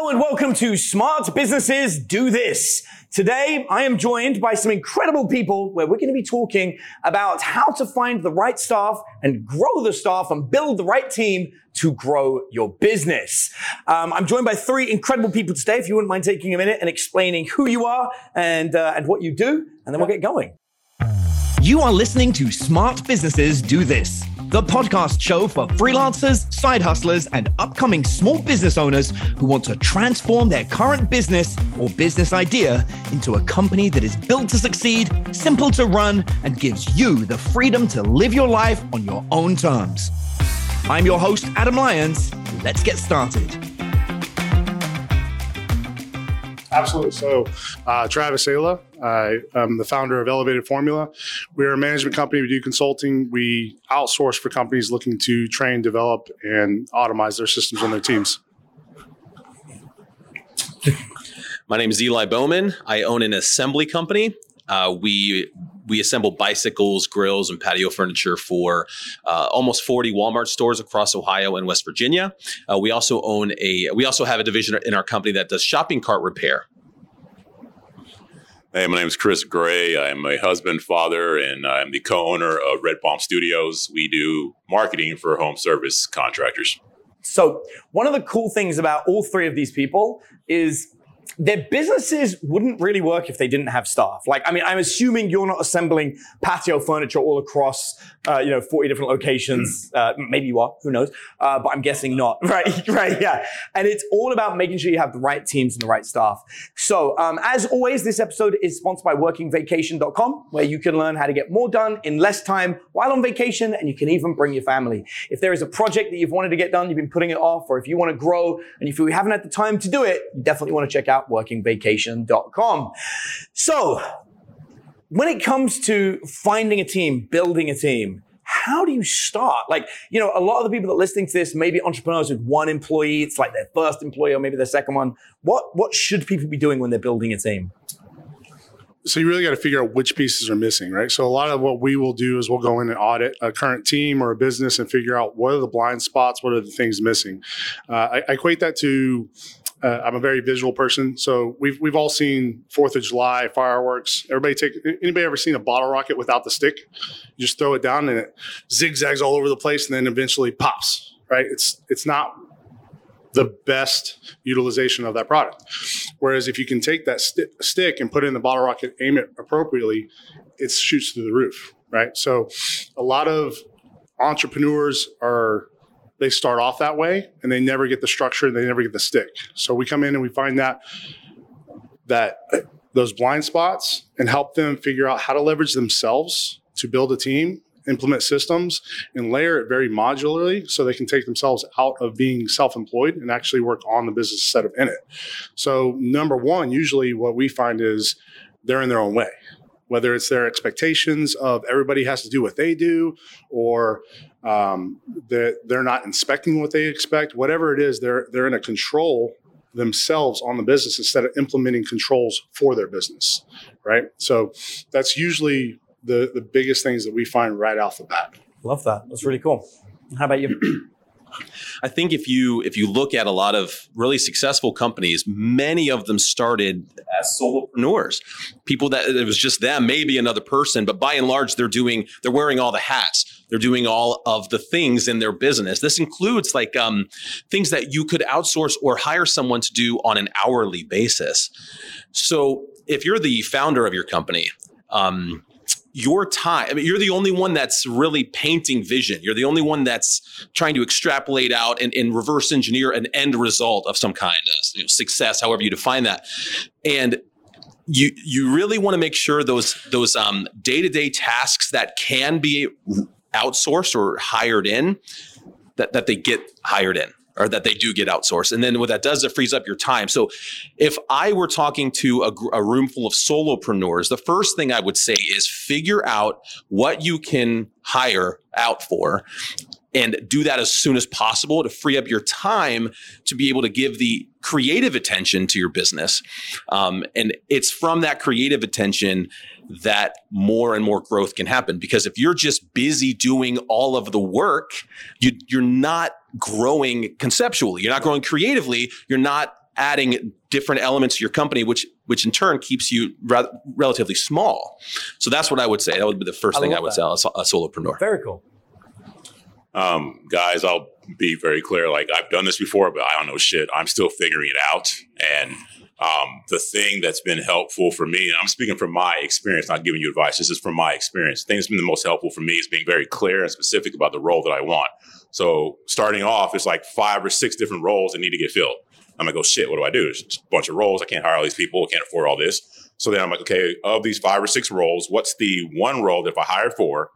Hello and welcome to Smart Businesses Do This. Today, I am joined by some incredible people where we're going to be talking about how to find the right staff and grow the staff and build the right team to grow your business. Um, I'm joined by three incredible people today. If you wouldn't mind taking a minute and explaining who you are and, uh, and what you do, and then we'll get going. You are listening to Smart Businesses Do This the podcast show for freelancers, side hustlers, and upcoming small business owners who want to transform their current business or business idea into a company that is built to succeed, simple to run, and gives you the freedom to live your life on your own terms. I'm your host, Adam Lyons. Let's get started. Absolutely. So, uh, Travis Ála, I am the founder of Elevated Formula. We're a management company. We do consulting. We outsource for companies looking to train, develop, and automate their systems and their teams. My name is Eli Bowman. I own an assembly company. Uh, we we assemble bicycles, grills, and patio furniture for uh, almost 40 Walmart stores across Ohio and West Virginia. Uh, we also own a we also have a division in our company that does shopping cart repair. Hey, my name is Chris Gray. I'm a husband, father, and I'm the co-owner of Red Palm Studios. We do marketing for home service contractors. So, one of the cool things about all three of these people is their businesses wouldn't really work if they didn't have staff. Like, I mean, I'm assuming you're not assembling patio furniture all across, uh, you know, 40 different locations. Hmm. Uh, maybe you are, who knows? Uh, but I'm guessing not. Right, right, yeah. And it's all about making sure you have the right teams and the right staff. So, um, as always, this episode is sponsored by workingvacation.com, where you can learn how to get more done in less time while on vacation, and you can even bring your family. If there is a project that you've wanted to get done, you've been putting it off, or if you want to grow and if feel you haven't had the time to do it, you definitely want to check out workingvacation.com. So, when it comes to finding a team, building a team, how do you start? Like, you know, a lot of the people that are listening to this may be entrepreneurs with one employee. It's like their first employee or maybe their second one. What what should people be doing when they're building a team? So you really got to figure out which pieces are missing, right? So a lot of what we will do is we'll go in and audit a current team or a business and figure out what are the blind spots, what are the things missing. Uh, I, I equate that to uh, I'm a very visual person, so we've we've all seen Fourth of July fireworks. Everybody take anybody ever seen a bottle rocket without the stick? You just throw it down and it zigzags all over the place, and then eventually pops. Right? It's it's not the best utilization of that product. Whereas if you can take that st- stick and put it in the bottle rocket, aim it appropriately, it shoots through the roof. Right? So a lot of entrepreneurs are they start off that way and they never get the structure and they never get the stick. So we come in and we find that that those blind spots and help them figure out how to leverage themselves to build a team, implement systems, and layer it very modularly so they can take themselves out of being self-employed and actually work on the business instead of in it. So number one, usually what we find is they're in their own way whether it's their expectations of everybody has to do what they do or um, that they're not inspecting what they expect. Whatever it is they're they're in a control themselves on the business instead of implementing controls for their business right? So that's usually the the biggest things that we find right off the bat. Love that. That's really cool. How about you I think if you if you look at a lot of really successful companies, many of them started as solopreneurs. People that it was just them, maybe another person, but by and large they're doing they're wearing all the hats. They're doing all of the things in their business. This includes like um, things that you could outsource or hire someone to do on an hourly basis. So if you're the founder of your company, um, your time. I mean, you're the only one that's really painting vision. You're the only one that's trying to extrapolate out and, and reverse engineer an end result of some kind, of you know, success, however you define that. And you you really want to make sure those those um, day-to-day tasks that can be outsourced or hired in that, that they get hired in or that they do get outsourced. And then what that does, is it frees up your time. So if I were talking to a, a room full of solopreneurs, the first thing I would say is figure out what you can hire out for and do that as soon as possible to free up your time to be able to give the creative attention to your business. Um, and it's from that creative attention that more and more growth can happen. Because if you're just busy doing all of the work, you, you're not growing conceptually. You're not growing creatively. You're not adding different elements to your company, which which in turn keeps you ra- relatively small. So that's what I would say. That would be the first I thing I would that. tell a, a solopreneur. Very cool. Um, guys, I'll be very clear. Like I've done this before, but I don't know shit. I'm still figuring it out. And um, the thing that's been helpful for me, and I'm speaking from my experience, not giving you advice. This is from my experience. The thing that's been the most helpful for me is being very clear and specific about the role that I want. So starting off, it's like five or six different roles that need to get filled. I'm gonna go, shit, what do I do? There's a bunch of roles. I can't hire all these people. I can't afford all this. So then I'm like, okay, of these five or six roles, what's the one role that if I hire for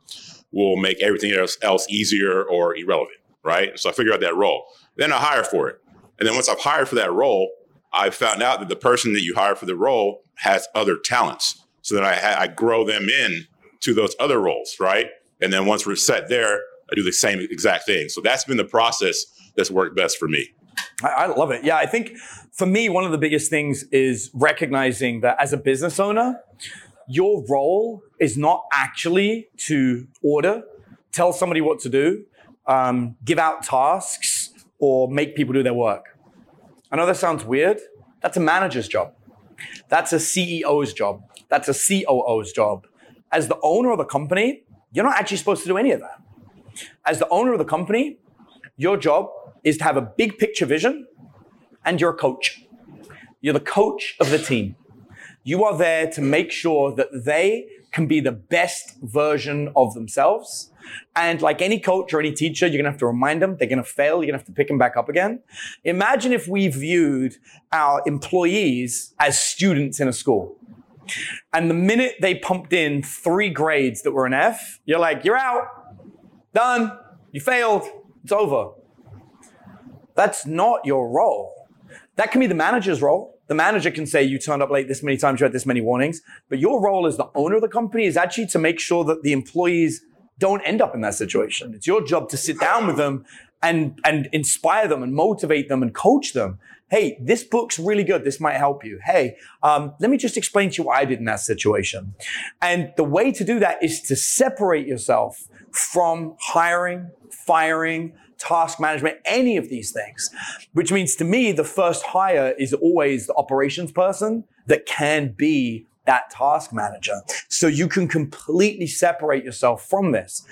will make everything else, else easier or irrelevant, right? So I figure out that role. Then I hire for it. And then once I've hired for that role, I found out that the person that you hire for the role has other talents. So then I, I grow them in to those other roles, right? And then once we're set there, I do the same exact thing. So that's been the process that's worked best for me. I, I love it. Yeah, I think for me, one of the biggest things is recognizing that as a business owner, your role is not actually to order, tell somebody what to do, um, give out tasks, or make people do their work. I know that sounds weird. That's a manager's job. That's a CEO's job. That's a COO's job. As the owner of the company, you're not actually supposed to do any of that. As the owner of the company, your job is to have a big picture vision and you're a coach. You're the coach of the team. You are there to make sure that they can be the best version of themselves. And like any coach or any teacher, you're gonna have to remind them they're gonna fail, you're gonna have to pick them back up again. Imagine if we viewed our employees as students in a school. And the minute they pumped in three grades that were an F, you're like, you're out, done, you failed, it's over. That's not your role. That can be the manager's role. The manager can say you turned up late this many times, you had this many warnings. But your role as the owner of the company is actually to make sure that the employees don't end up in that situation. It's your job to sit down with them and, and inspire them and motivate them and coach them. Hey, this book's really good. This might help you. Hey, um, let me just explain to you what I did in that situation. And the way to do that is to separate yourself from hiring, firing, task management, any of these things. Which means to me, the first hire is always the operations person that can be that task manager. So you can completely separate yourself from this.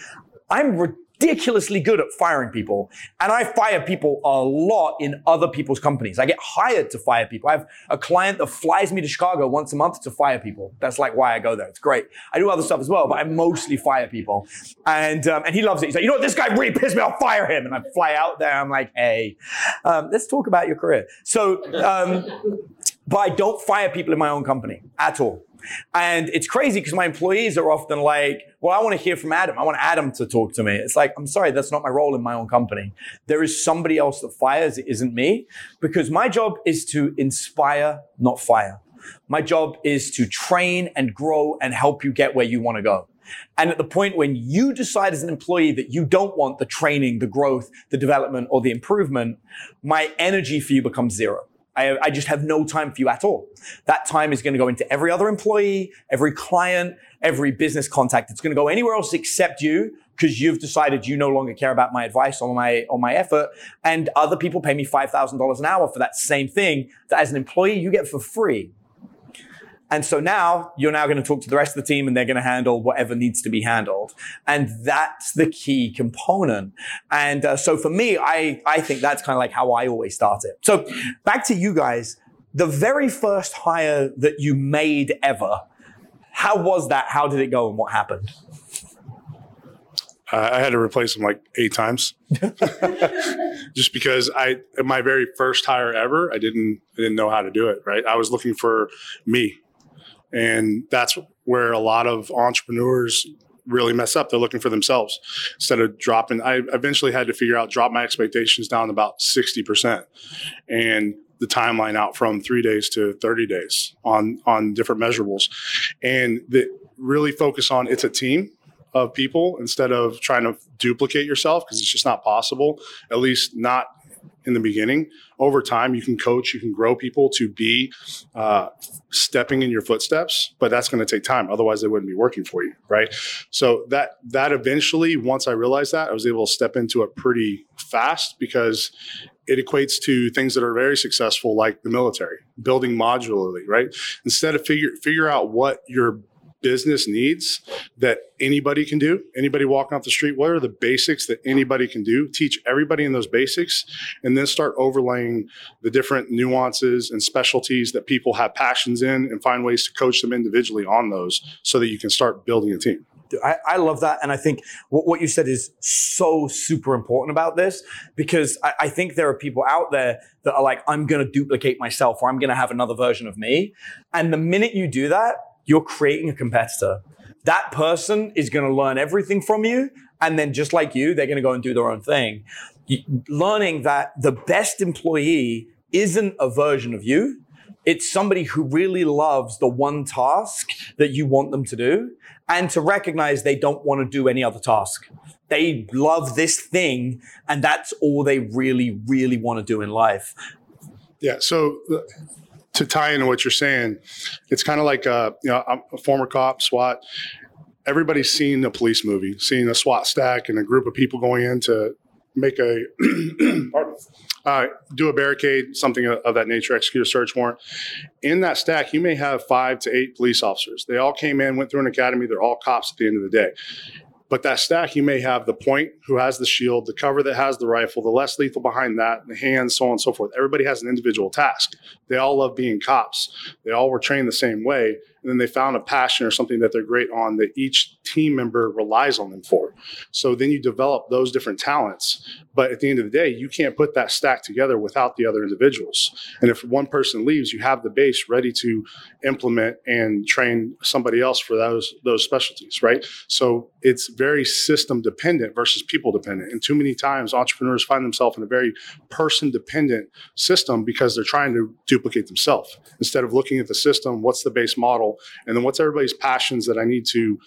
I'm ridiculously good at firing people and I fire people a lot in other people's companies. I get hired to fire people. I have a client that flies me to Chicago once a month to fire people. That's like why I go there. It's great. I do other stuff as well, but I mostly fire people. And, um, and he loves it. He's like, you know what? This guy really pissed me. I'll fire him. And I fly out there. I'm like, hey, um, let's talk about your career. So, um, but I don't fire people in my own company at all. And it's crazy because my employees are often like, well, I want to hear from Adam. I want Adam to talk to me. It's like, I'm sorry, that's not my role in my own company. There is somebody else that fires. It isn't me because my job is to inspire, not fire. My job is to train and grow and help you get where you want to go. And at the point when you decide as an employee that you don't want the training, the growth, the development, or the improvement, my energy for you becomes zero. I, I just have no time for you at all. That time is going to go into every other employee, every client, every business contact. It's going to go anywhere else except you because you've decided you no longer care about my advice or my or my effort. And other people pay me five thousand dollars an hour for that same thing that as an employee you get for free. And so now you're now going to talk to the rest of the team and they're going to handle whatever needs to be handled. And that's the key component. And uh, so for me, I, I think that's kind of like how I always start it. So back to you guys, the very first hire that you made ever, how was that? How did it go and what happened? Uh, I had to replace him like eight times, just because I my very first hire ever, I didn't I didn't know how to do it. Right, I was looking for me, and that's where a lot of entrepreneurs really mess up. They're looking for themselves instead of dropping. I eventually had to figure out drop my expectations down about sixty percent, and the timeline out from three days to 30 days on on different measurables and the, really focus on it's a team of people instead of trying to duplicate yourself because it's just not possible at least not in the beginning over time you can coach you can grow people to be uh, stepping in your footsteps but that's going to take time otherwise they wouldn't be working for you right so that that eventually once i realized that i was able to step into it pretty fast because it equates to things that are very successful, like the military, building modularly, right? Instead of figure figure out what your business needs that anybody can do, anybody walking off the street, what are the basics that anybody can do? Teach everybody in those basics, and then start overlaying the different nuances and specialties that people have passions in, and find ways to coach them individually on those, so that you can start building a team. I, I, love that. And I think what, what, you said is so super important about this because I, I think there are people out there that are like, I'm going to duplicate myself or I'm going to have another version of me. And the minute you do that, you're creating a competitor. That person is going to learn everything from you. And then just like you, they're going to go and do their own thing. learning that the best employee isn't a version of you. It's somebody who really loves the one task that you want them to do and to recognize they don't want to do any other task. They love this thing and that's all they really, really want to do in life. Yeah. So to tie into what you're saying, it's kind of like, a, uh, you know, I'm a former cop, SWAT. Everybody's seen a police movie, seen a SWAT stack and a group of people going in to make a pardon, uh, do a barricade, something of that nature, execute a search warrant. In that stack, you may have five to eight police officers. They all came in, went through an academy. They're all cops at the end of the day. But that stack, you may have the point who has the shield, the cover that has the rifle, the less lethal behind that, the hands, so on and so forth. Everybody has an individual task. They all love being cops. They all were trained the same way and then they found a passion or something that they're great on that each team member relies on them for. So then you develop those different talents. But at the end of the day, you can't put that stack together without the other individuals. And if one person leaves, you have the base ready to implement and train somebody else for those those specialties, right? So it's very system dependent versus people dependent. And too many times entrepreneurs find themselves in a very person dependent system because they're trying to duplicate themselves instead of looking at the system, what's the base model and then what's everybody's passions that I need to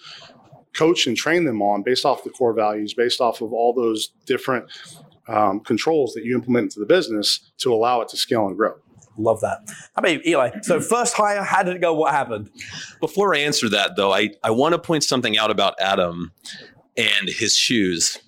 coach and train them on based off the core values, based off of all those different um, controls that you implement into the business to allow it to scale and grow. Love that. How about you, Eli? So first hire, how did it go? What happened? Before I answer that, though, I, I want to point something out about Adam and his shoes.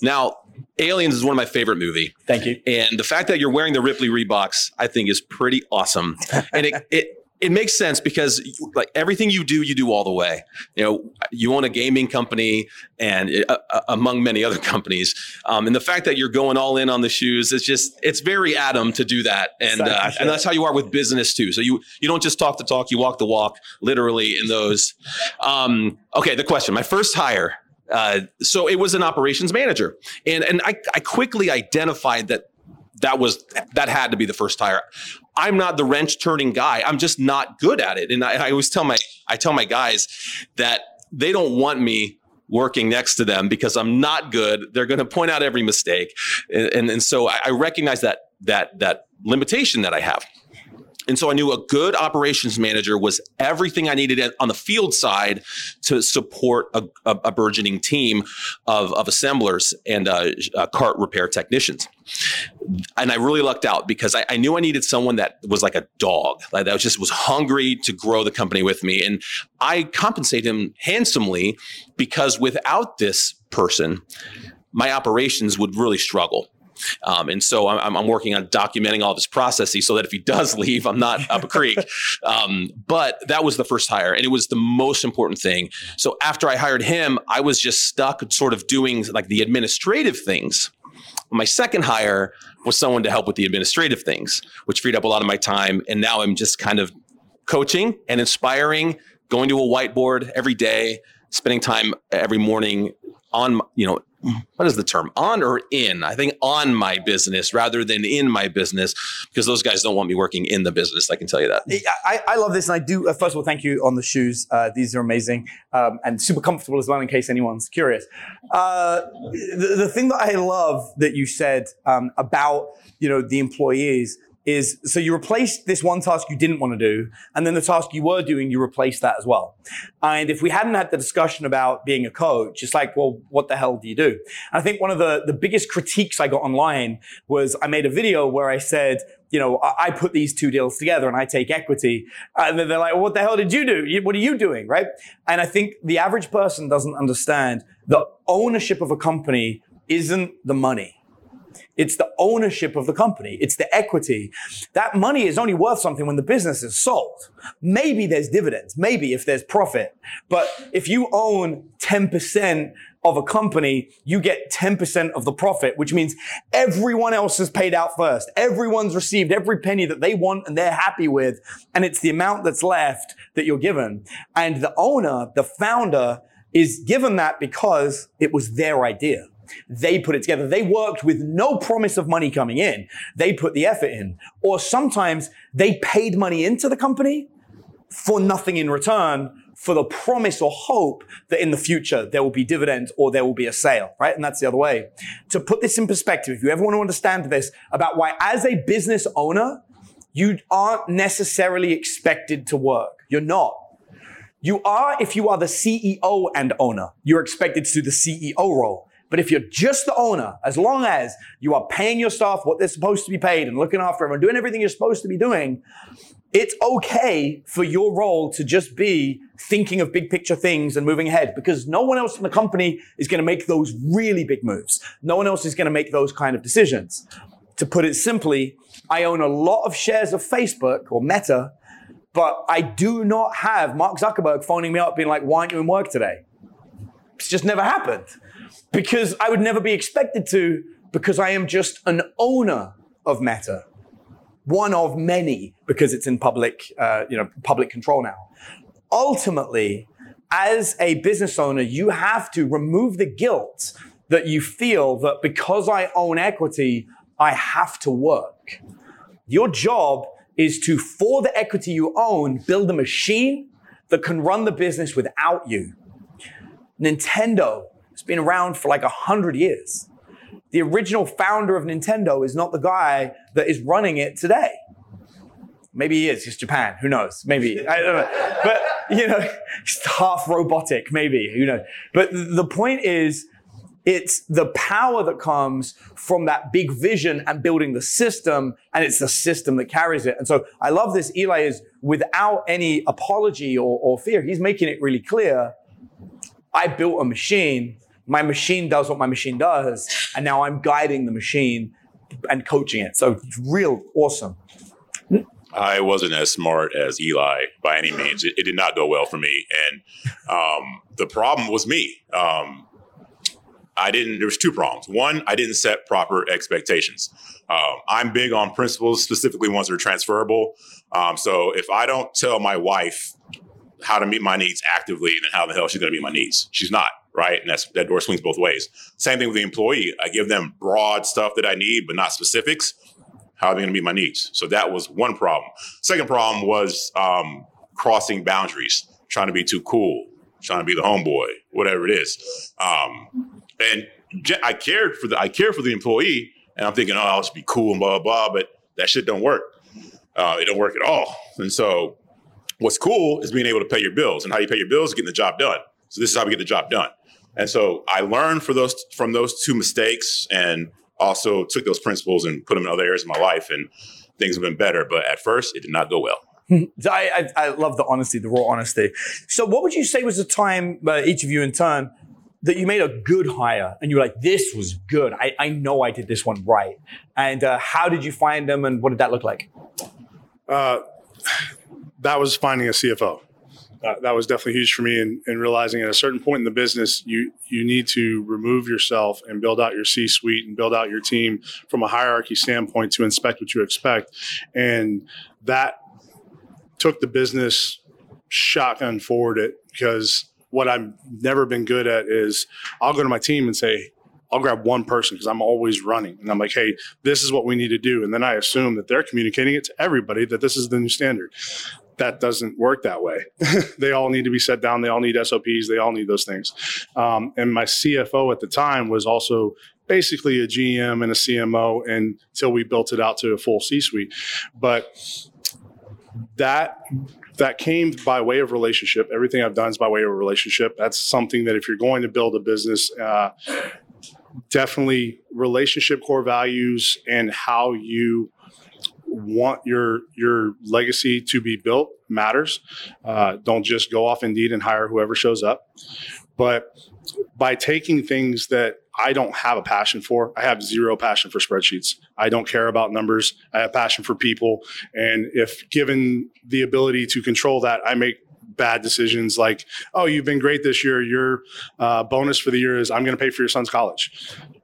Now, Aliens is one of my favorite movie. Thank you. And the fact that you're wearing the Ripley Reeboks, I think, is pretty awesome. And it, it it makes sense because like everything you do, you do all the way. You know, you own a gaming company and uh, uh, among many other companies. Um, and the fact that you're going all in on the shoes, it's just, it's very Adam to do that. And, uh, and that's how you are with business too. So you, you don't just talk the talk, you walk the walk literally in those. Um, okay. The question, my first hire, uh, so it was an operations manager and, and I, I quickly identified that that was that had to be the first tire. I'm not the wrench turning guy. I'm just not good at it. And I, I always tell my I tell my guys that they don't want me working next to them because I'm not good. They're going to point out every mistake, and, and, and so I, I recognize that that that limitation that I have. And so I knew a good operations manager was everything I needed on the field side to support a, a, a burgeoning team of, of assemblers and uh, uh, cart repair technicians. And I really lucked out because I, I, knew I needed someone that was like a dog, like that was just was hungry to grow the company with me. And I compensate him handsomely because without this person, my operations would really struggle. Um, and so I'm, I'm, working on documenting all of his processes so that if he does leave, I'm not up a creek. Um, but that was the first hire, and it was the most important thing. So after I hired him, I was just stuck sort of doing like the administrative things. My second hire was someone to help with the administrative things, which freed up a lot of my time. And now I'm just kind of coaching and inspiring, going to a whiteboard every day, spending time every morning on, you know, what is the term? On or in? I think on my business rather than in my business because those guys don't want me working in the business i can tell you that. I, I love this and i do uh, first of all thank you on the shoes. Uh, these are amazing um, and super comfortable as well in case anyone's curious. Uh, the, the, thing that i love that you said um, about you know the employees is so you replaced this one task you didn't want to do, and then the task you were doing, you replaced that as well. And if we hadn't had the discussion about being a coach, it's like, well, what the hell do you do? And I think one of the, the biggest critiques I got online was I made a video where I said, you know, I, I put these two deals together and I take equity. And then they're like, well, what the hell did you do? What are you doing? Right. And I think the average person doesn't understand the ownership of a company isn't the money It's the ownership of the company. It's the equity. That money is only worth something when the business is sold. Maybe there's dividends. Maybe if there's profit. But if you own 10% of a company, you get 10% of the profit, which means everyone else has paid out first. Everyone's received every penny that they want and they're happy with. And it's the amount that's left that you're given. And the owner, the founder is given that because it was their idea. They put it together. They worked with no promise of money coming in. They put the effort in. Or sometimes they paid money into the company for nothing in return for the promise or hope that in the future there will be dividends or there will be a sale, right? And that's the other way. To put this in perspective, if you ever want to understand this about why as a business owner, you aren't necessarily expected to work. You're not. You are if you are the CEO and owner. You're expected to do the CEO role. But if you're just the owner, as long as you are paying your staff what they're supposed to be paid and looking after everyone, doing everything you're supposed to be doing, it's okay for your role to just be thinking of big picture things and moving ahead because no one else in the company is going to make those really big moves. No one else is going to make those kind of decisions. To put it simply, I own a lot of shares of Facebook or Meta, but I do not have Mark Zuckerberg phoning me up being like, why aren't you in work today? It's just never happened because I would never be expected to because I am just an owner of Meta. One of many because it's in public, uh, you know, public control now. Ultimately, as a business owner, you have to remove the guilt that you feel that because I own equity, I have to work. Your job is to, for the equity you own, build a machine that can run the business without you. Nintendo has been around for like a hundred years. The original founder of Nintendo is not the guy that is running it today. Maybe he is. He's Japan. Who knows? Maybe. I don't know. But, you know, it's half robotic, maybe. Who knows? But the point is, it's the power that comes from that big vision and building the system, and it's the system that carries it. And so I love this. Eli is without any apology or, or fear. He's making it really clear. I built a machine. My machine does what my machine does, and now I'm guiding the machine and coaching it. So it's real awesome. I wasn't as smart as Eli by any means. It, it did not go well for me, and um, the problem was me. Um, I didn't. There was two problems. One, I didn't set proper expectations. Um, I'm big on principles, specifically ones that are transferable. Um, so if I don't tell my wife how to meet my needs actively, then how the hell is she going to meet my needs? She's not right, and that's that door swings both ways. Same thing with the employee. I give them broad stuff that I need, but not specifics. How are they going to meet my needs? So that was one problem. Second problem was um, crossing boundaries, trying to be too cool, trying to be the homeboy, whatever it is. Um, and I cared for the I cared for the employee, and I'm thinking, oh, I'll just be cool and blah blah. blah but that shit don't work. Uh, it don't work at all. And so, what's cool is being able to pay your bills, and how you pay your bills is getting the job done. So this is how we get the job done. And so I learned for those from those two mistakes, and also took those principles and put them in other areas of my life, and things have been better. But at first, it did not go well. I, I, I love the honesty, the raw honesty. So, what would you say was the time, uh, each of you in turn, that you made a good hire and you were like, this was good. I, I know I did this one right. And uh, how did you find them and what did that look like? Uh, that was finding a CFO. Uh, that was definitely huge for me and, and, realizing at a certain point in the business you you need to remove yourself and build out your c suite and build out your team from a hierarchy standpoint to inspect what you expect and that took the business shotgun forward it because what I've never been good at is I'll go to my team and say, I'll grab one person because I'm always running. And I'm like, hey, this is what we need to do. And then I assume that they're communicating it to everybody that this is the new standard. That doesn't work that way. they all need to be set down. They all need SOPs. They all need those things. Um, and my CFO at the time was also basically a GM and a CMO until we built it out to a full C suite. But that that came by way of relationship. Everything I've done is by way of relationship. That's something that if you're going to build a business, uh, definitely relationship core values and how you want your your legacy to be built matters. Uh, don't just go off Indeed and hire whoever shows up. But by taking things that I don't have a passion for. I have zero passion for spreadsheets. I don't care about numbers. I have passion for people. And if given the ability to control that, I make bad decisions like, oh, you've been great this year. Your uh, bonus for the year is I'm going to pay for your son's college.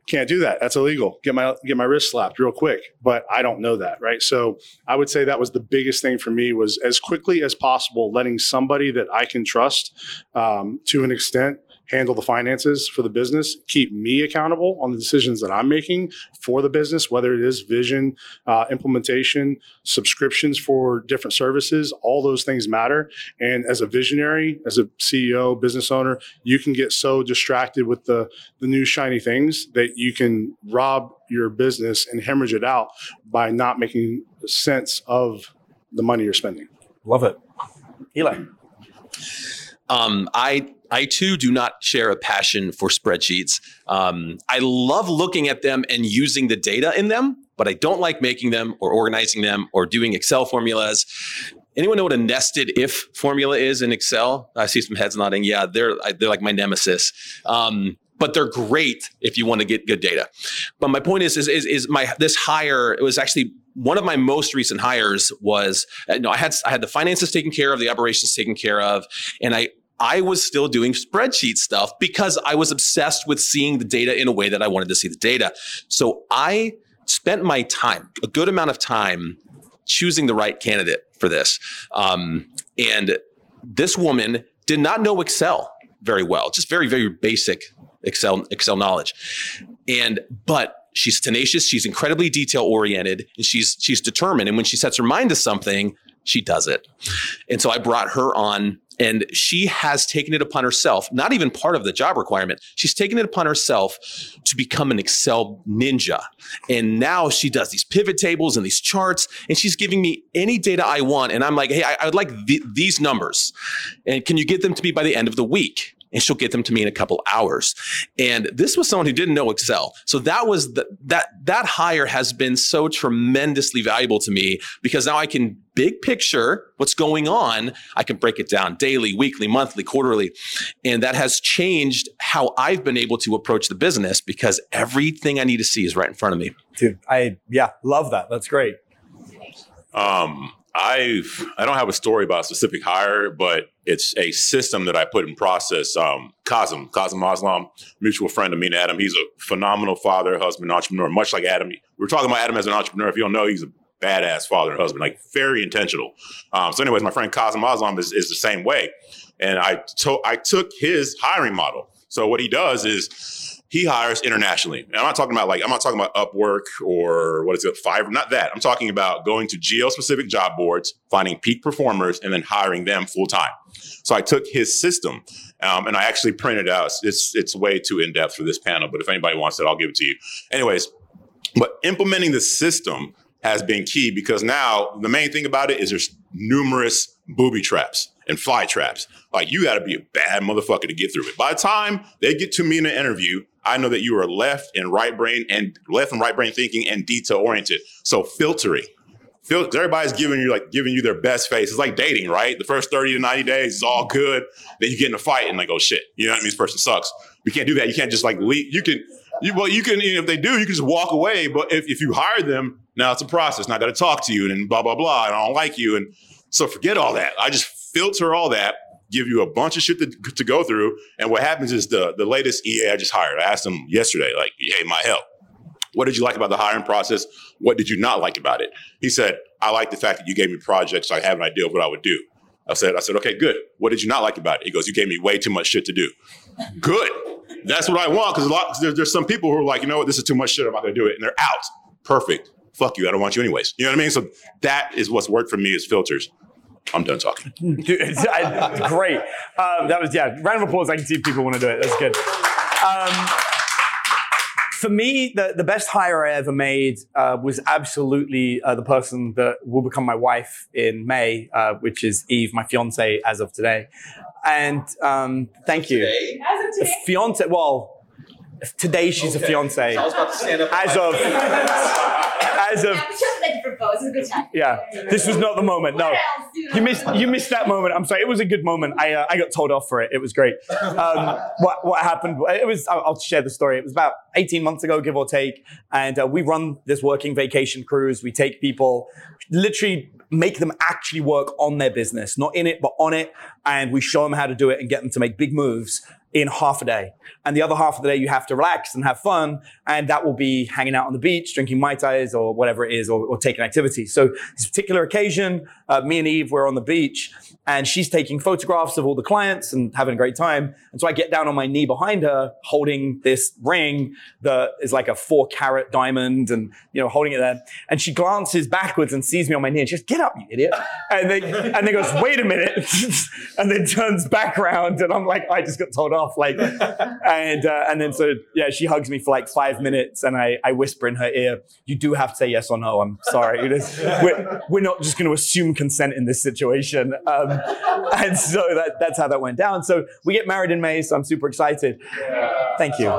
Can't do that. That's illegal. Get my get my wrist slapped real quick. But I don't know that, right? So I would say that was the biggest thing for me was as quickly as possible letting somebody that I can trust um, to an extent handle the finances for the business, keep me accountable on the decisions that I'm making for the business, whether it is vision, uh, implementation, subscriptions for different services, all those things matter. And as a visionary, as a CEO, business owner, you can get so distracted with the, the new shiny things that you can rob your business and hemorrhage it out by not making sense of the money you're spending. Love it. Eli. Um, I I too do not share a passion for spreadsheets. Um, I love looking at them and using the data in them, but I don't like making them or organizing them or doing Excel formulas. Anyone know what a nested if formula is in Excel? I see some heads nodding. Yeah, they're they're like my nemesis. Um, but they're great if you want to get good data. But my point is, is, is, is my this hire it was actually one of my most recent hires was you know I had I had the finances taken care of, the operations taken care of, and I I was still doing spreadsheet stuff because I was obsessed with seeing the data in a way that I wanted to see the data. So I spent my time, a good amount of time, choosing the right candidate for this. Um, and this woman did not know Excel very well, just very, very basic Excel Excel knowledge. And but she's tenacious, she's incredibly detail oriented, and she's she's determined. And when she sets her mind to something, she does it. And so I brought her on and she has taken it upon herself, not even part of the job requirement. She's taken it upon herself to become an Excel ninja. And now she does these pivot tables and these charts, and she's giving me any data I want. And I'm like, hey, I, I would like th- these numbers. And can you get them to me by the end of the week? And she'll get them to me in a couple hours. And this was someone who didn't know Excel. So that was the, that that hire has been so tremendously valuable to me because now I can big picture what's going on. I can break it down daily, weekly, monthly, quarterly. And that has changed how I've been able to approach the business because everything I need to see is right in front of me. Dude, I yeah, love that. That's great. Um I've I don't have a story about a specific hire, but it's a system that I put in process. Um, Kasim Aslam, mutual friend of me and Adam. He's a phenomenal father, husband, entrepreneur, much like Adam. We are talking about Adam as an entrepreneur. If you don't know, he's a badass father and husband, like very intentional. Um, so, anyways, my friend Kasim Aslam is, is the same way, and I to- I took his hiring model. So what he does is he hires internationally. And I'm not talking about like, I'm not talking about Upwork or what is it, Fiverr, not that. I'm talking about going to geo specific job boards, finding peak performers, and then hiring them full time. So I took his system um, and I actually printed out. It's, it's way too in depth for this panel, but if anybody wants it, I'll give it to you. Anyways, but implementing the system has been key because now the main thing about it is there's numerous booby traps and fly traps. Like you got to be a bad motherfucker to get through it. By the time they get to me in an interview, I know that you are left and right brain and left and right brain thinking and detail oriented. So filtering. Fil- everybody's giving you like giving you their best face. It's like dating, right? The first 30 to 90 days is all good. Then you get in a fight and like, oh shit, you know what I mean? This person sucks. You can't do that. You can't just like leave. You can, you, well, you can, you know, if they do, you can just walk away. But if, if you hire them, now it's a process. Now I got to talk to you and blah, blah, blah. And I don't like you. And so forget all that. I just filter all that give you a bunch of shit to, to go through. And what happens is the the latest EA I just hired, I asked him yesterday, like, hey, my help. What did you like about the hiring process? What did you not like about it? He said, I like the fact that you gave me projects so I have an idea of what I would do. I said, I said, okay, good. What did you not like about it? He goes, you gave me way too much shit to do. good. That's what I want because a lot there's, there's some people who are like, you know what, this is too much shit. I'm not going to do it, and they're out. Perfect. Fuck you. I don't want you anyways. You know what I mean? So that is what's worked for me is filters. I'm done talking. Dude, I, great. Um, that was, yeah, round of applause. I can see if people want to do it. That's good. Um, for me, the, the best hire I ever made uh, was absolutely uh, the person that will become my wife in May, uh, which is Eve, my fiance as of today. And um, thank you. As of today? Fiance, well, today she's okay. a fiance. So I was about to stand up. As of Yeah, we chose that to propose. It was a good time. yeah, this was not the moment. No, What else do you missed you missed that moment. I'm sorry. It was a good moment. I uh, I got told off for it. It was great. Um, what what happened? It was. I'll, I'll share the story. It was about 18 months ago, give or take, and uh, we run this working vacation cruise. We take people, literally make them actually work on their business, not in it but on it, and we show them how to do it and get them to make big moves in half a day. And the other half of the day, you have to relax and have fun. And that will be hanging out on the beach, drinking Mai Tais or whatever it is, or, or taking activities. So this particular occasion, uh, me and Eve were on the beach and she's taking photographs of all the clients and having a great time. And so I get down on my knee behind her, holding this ring that is like a four carat diamond and, you know, holding it there. And she glances backwards and sees me on my knee and she goes, get up, you idiot. And then, and then goes, wait a minute. and then turns back around and I'm like, I just got told off. Like, and, uh, and then so, yeah, she hugs me for like five minutes and I, I whisper in her ear, you do have to say yes or no. I'm sorry. We're, we're not just going to assume consent in this situation. Um, and so that, that's how that went down. So we get married in May. So I'm super excited. Thank you.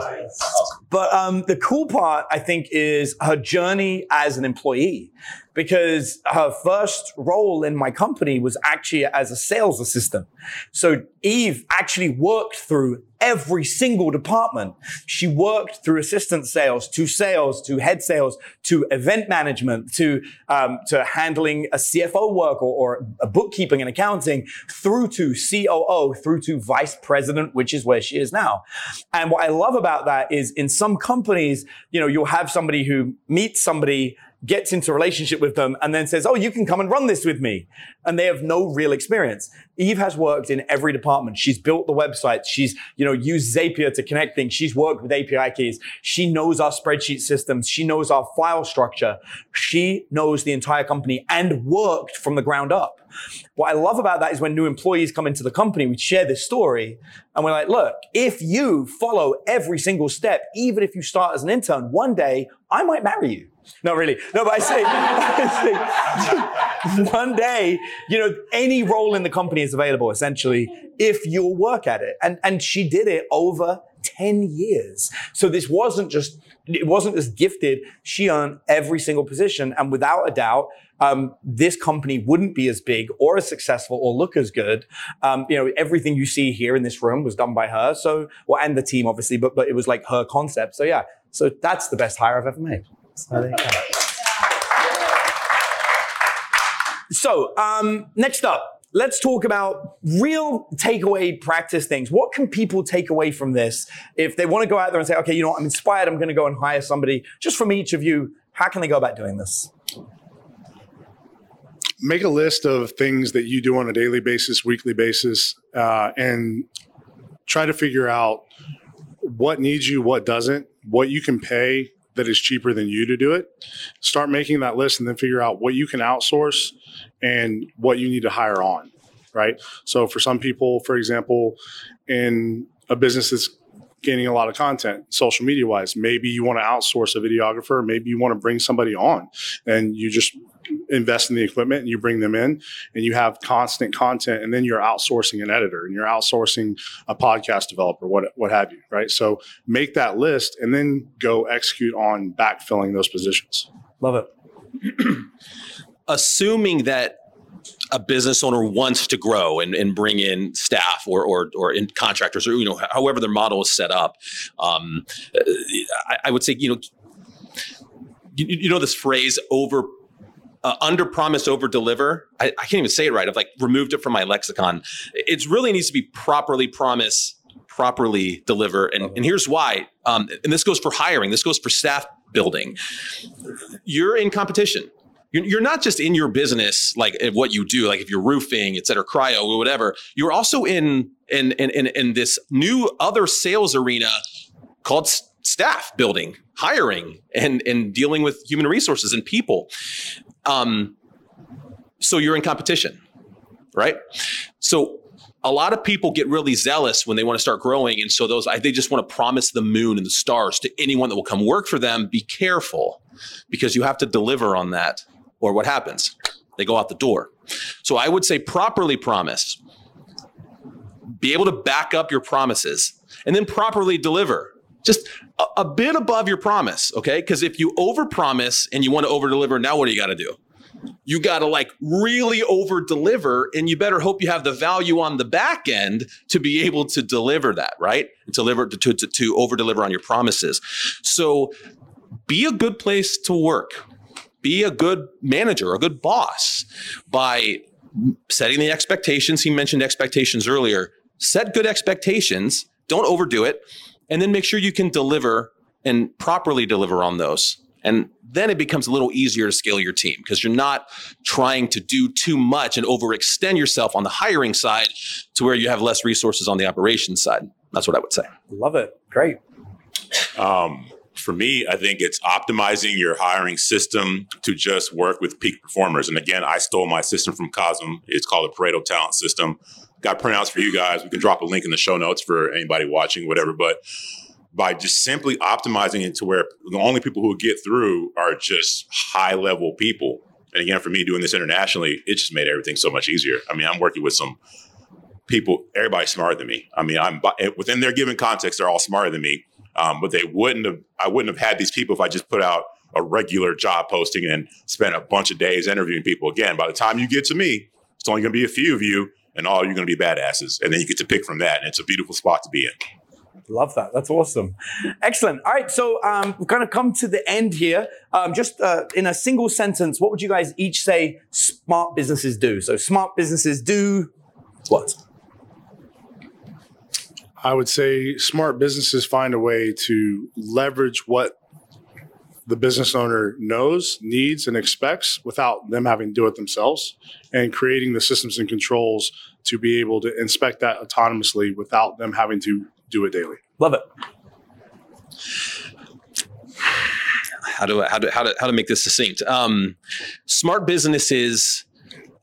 But um, the cool part, I think, is her journey as an employee, because her first role in my company was actually as a sales assistant. So Eve actually worked through every single department. She worked through assistant sales to sales to head sales to event management to um, to handling a CFO work or, or a bookkeeping and accounting through to COO through to vice president, which is where she is now. And what I love about that is in some companies, you know, you'll have somebody who meets somebody gets into relationship with them and then says, Oh, you can come and run this with me. And they have no real experience. Eve has worked in every department. She's built the website. She's, you know, used Zapier to connect things. She's worked with API keys. She knows our spreadsheet systems. She knows our file structure. She knows the entire company and worked from the ground up. What I love about that is when new employees come into the company, we share this story and we're like, look, if you follow every single step, even if you start as an intern, one day I might marry you. Not really. No, but I say, I say one day, you know, any role in the company is available essentially if you'll work at it. And, and she did it over 10 years. So this wasn't just, it wasn't just gifted. She earned every single position. And without a doubt, um, this company wouldn't be as big or as successful or look as good. Um, you know, everything you see here in this room was done by her. So, well, and the team obviously, but, but it was like her concept. So yeah, so that's the best hire I've ever made. So, um, next up, let's talk about real takeaway practice things. What can people take away from this if they want to go out there and say, okay, you know what, I'm inspired, I'm going to go and hire somebody just from each of you? How can they go about doing this? make a list of things that you do on a daily basis, weekly basis, uh, and try to figure out what needs you, what doesn't, what you can pay that is cheaper than you to do it. Start making that list and then figure out what you can outsource and what you need to hire on. Right. So for some people, for example, in a business that's gaining a lot of content social media wise maybe you want to outsource a videographer maybe you want to bring somebody on and you just invest in the equipment and you bring them in and you have constant content and then you're outsourcing an editor and you're outsourcing a podcast developer what what have you right so make that list and then go execute on backfilling those positions Love it. assuming that a business owner wants to grow and, and bring in staff or or, or in contractors or you know however their model is set up, um, I, I would say you know you, you know this phrase over uh, under promise over deliver I, I can't even say it right. I've like removed it from my lexicon. It really needs to be properly promise properly deliver and, and here's why. Um, and this goes for hiring. This goes for staff building. You're in competition. You're, not just in your business like what you do like if you're roofing et cetera cryo or whatever. You're also in in, in, in this new other sales arena called staff building hiring and and dealing with human resources and people um, so you're in competition, right? So a lot of people get really zealous when they want to start growing, and so those they just want to promise the moon and the stars to anyone that will come work for them. Be careful, because you have to deliver on that, or what happens? They go out the door. So I would say properly promise. Be able to back up your promises, and then properly deliver. Just a, a bit above your promise, okay? Because if you overpromise and you want to over deliver, now what do you got to do? You got to like really over deliver, and you better hope you have the value on the back end to be able to deliver that, right? Deliver to, to, to over deliver on your promises. So be a good place to work. Be a good manager, a good boss by setting the expectations. He mentioned expectations earlier. Set good expectations. Don't overdo it and then make sure you can deliver and properly deliver on those. And then it becomes a little easier to scale your team because you're not trying to do too much and overextend yourself on the hiring side to where you have less resources on the operations side. That's what I would say. Love it. Great. Um, for me, I think it's optimizing your hiring system to just work with peak performers. And again, I stole my system from Kasim. It's called the Pareto Talent System got printouts for you guys. We can drop a link in the show notes for anybody watching, whatever. But by just simply optimizing it to where the only people who get through are just high level people. And again, for me doing this internationally, it just made everything so much easier. I mean, I'm working with some people, everybody's smarter than me. I mean, I'm within their given context, they're all smarter than me. Um, but they wouldn't have, I wouldn't have had these people if I just put out a regular job posting and spent a bunch of days interviewing people. Again, by the time you get to me, it's only going to be a few of you and all you're going to be badasses. And then you get to pick from that. And it's a beautiful spot to be in. Love that. That's awesome. Excellent. All right. So um, we're going to come to the end here. Um, just uh, in a single sentence, what would you guys each say smart businesses do? So smart businesses do what? I would say smart businesses find a way to leverage what the business owner knows, needs, and expects without them having to do it themselves, and creating the systems and controls to be able to inspect that autonomously without them having to do it daily. Love it. How to how to how to how to make this succinct? Um, smart businesses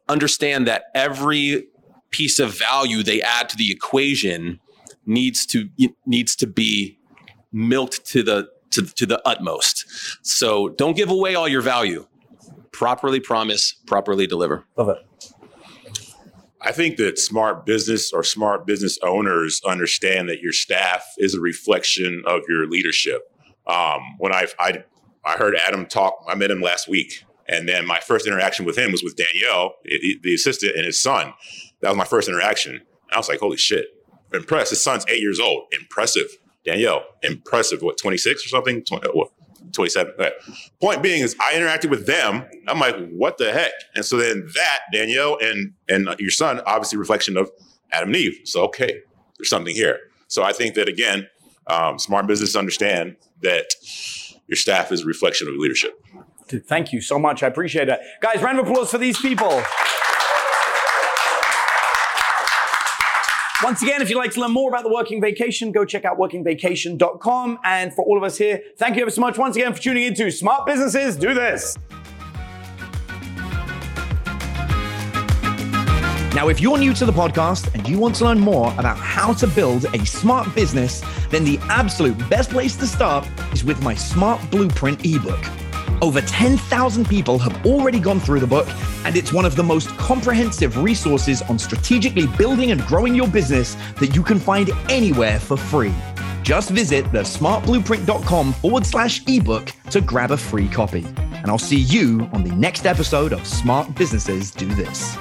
understand that every piece of value they add to the equation needs to needs to be milked to the to, to the utmost. So don't give away all your value. Properly promise, properly deliver. Love it. I think that smart business or smart business owners understand that your staff is a reflection of your leadership. Um, when I, I I heard Adam talk, I met him last week, and then my first interaction with him was with Danielle, the assistant, and his son. That was my first interaction. And I was like, "Holy shit!" Impressed. His son's eight years old. Impressive. Danielle, impressive. What, 26 or something? 20, uh, what, 27. Okay. Point being is I interacted with them. I'm like, what the heck? And so then that, Danielle and, and your son, obviously reflection of Adam and Eve. So, okay, there's something here. So I think that again, um, smart business understand that your staff is a reflection of leadership. Thank you so much. I appreciate that. Guys, round of applause for these people. Once again, if you'd like to learn more about the Working Vacation, go check out workingvacation.com. And for all of us here, thank you ever so much once again for tuning into Smart Businesses Do This. Now, if you're new to the podcast and you want to learn more about how to build a smart business, then the absolute best place to start is with my Smart Blueprint ebook. Over 10,000 people have already gone through the book, and it's one of the most comprehensive resources on strategically building and growing your business that you can find anywhere for free. Just visit thesmartblueprint.com forward slash ebook to grab a free copy. And I'll see you on the next episode of Smart Businesses Do This.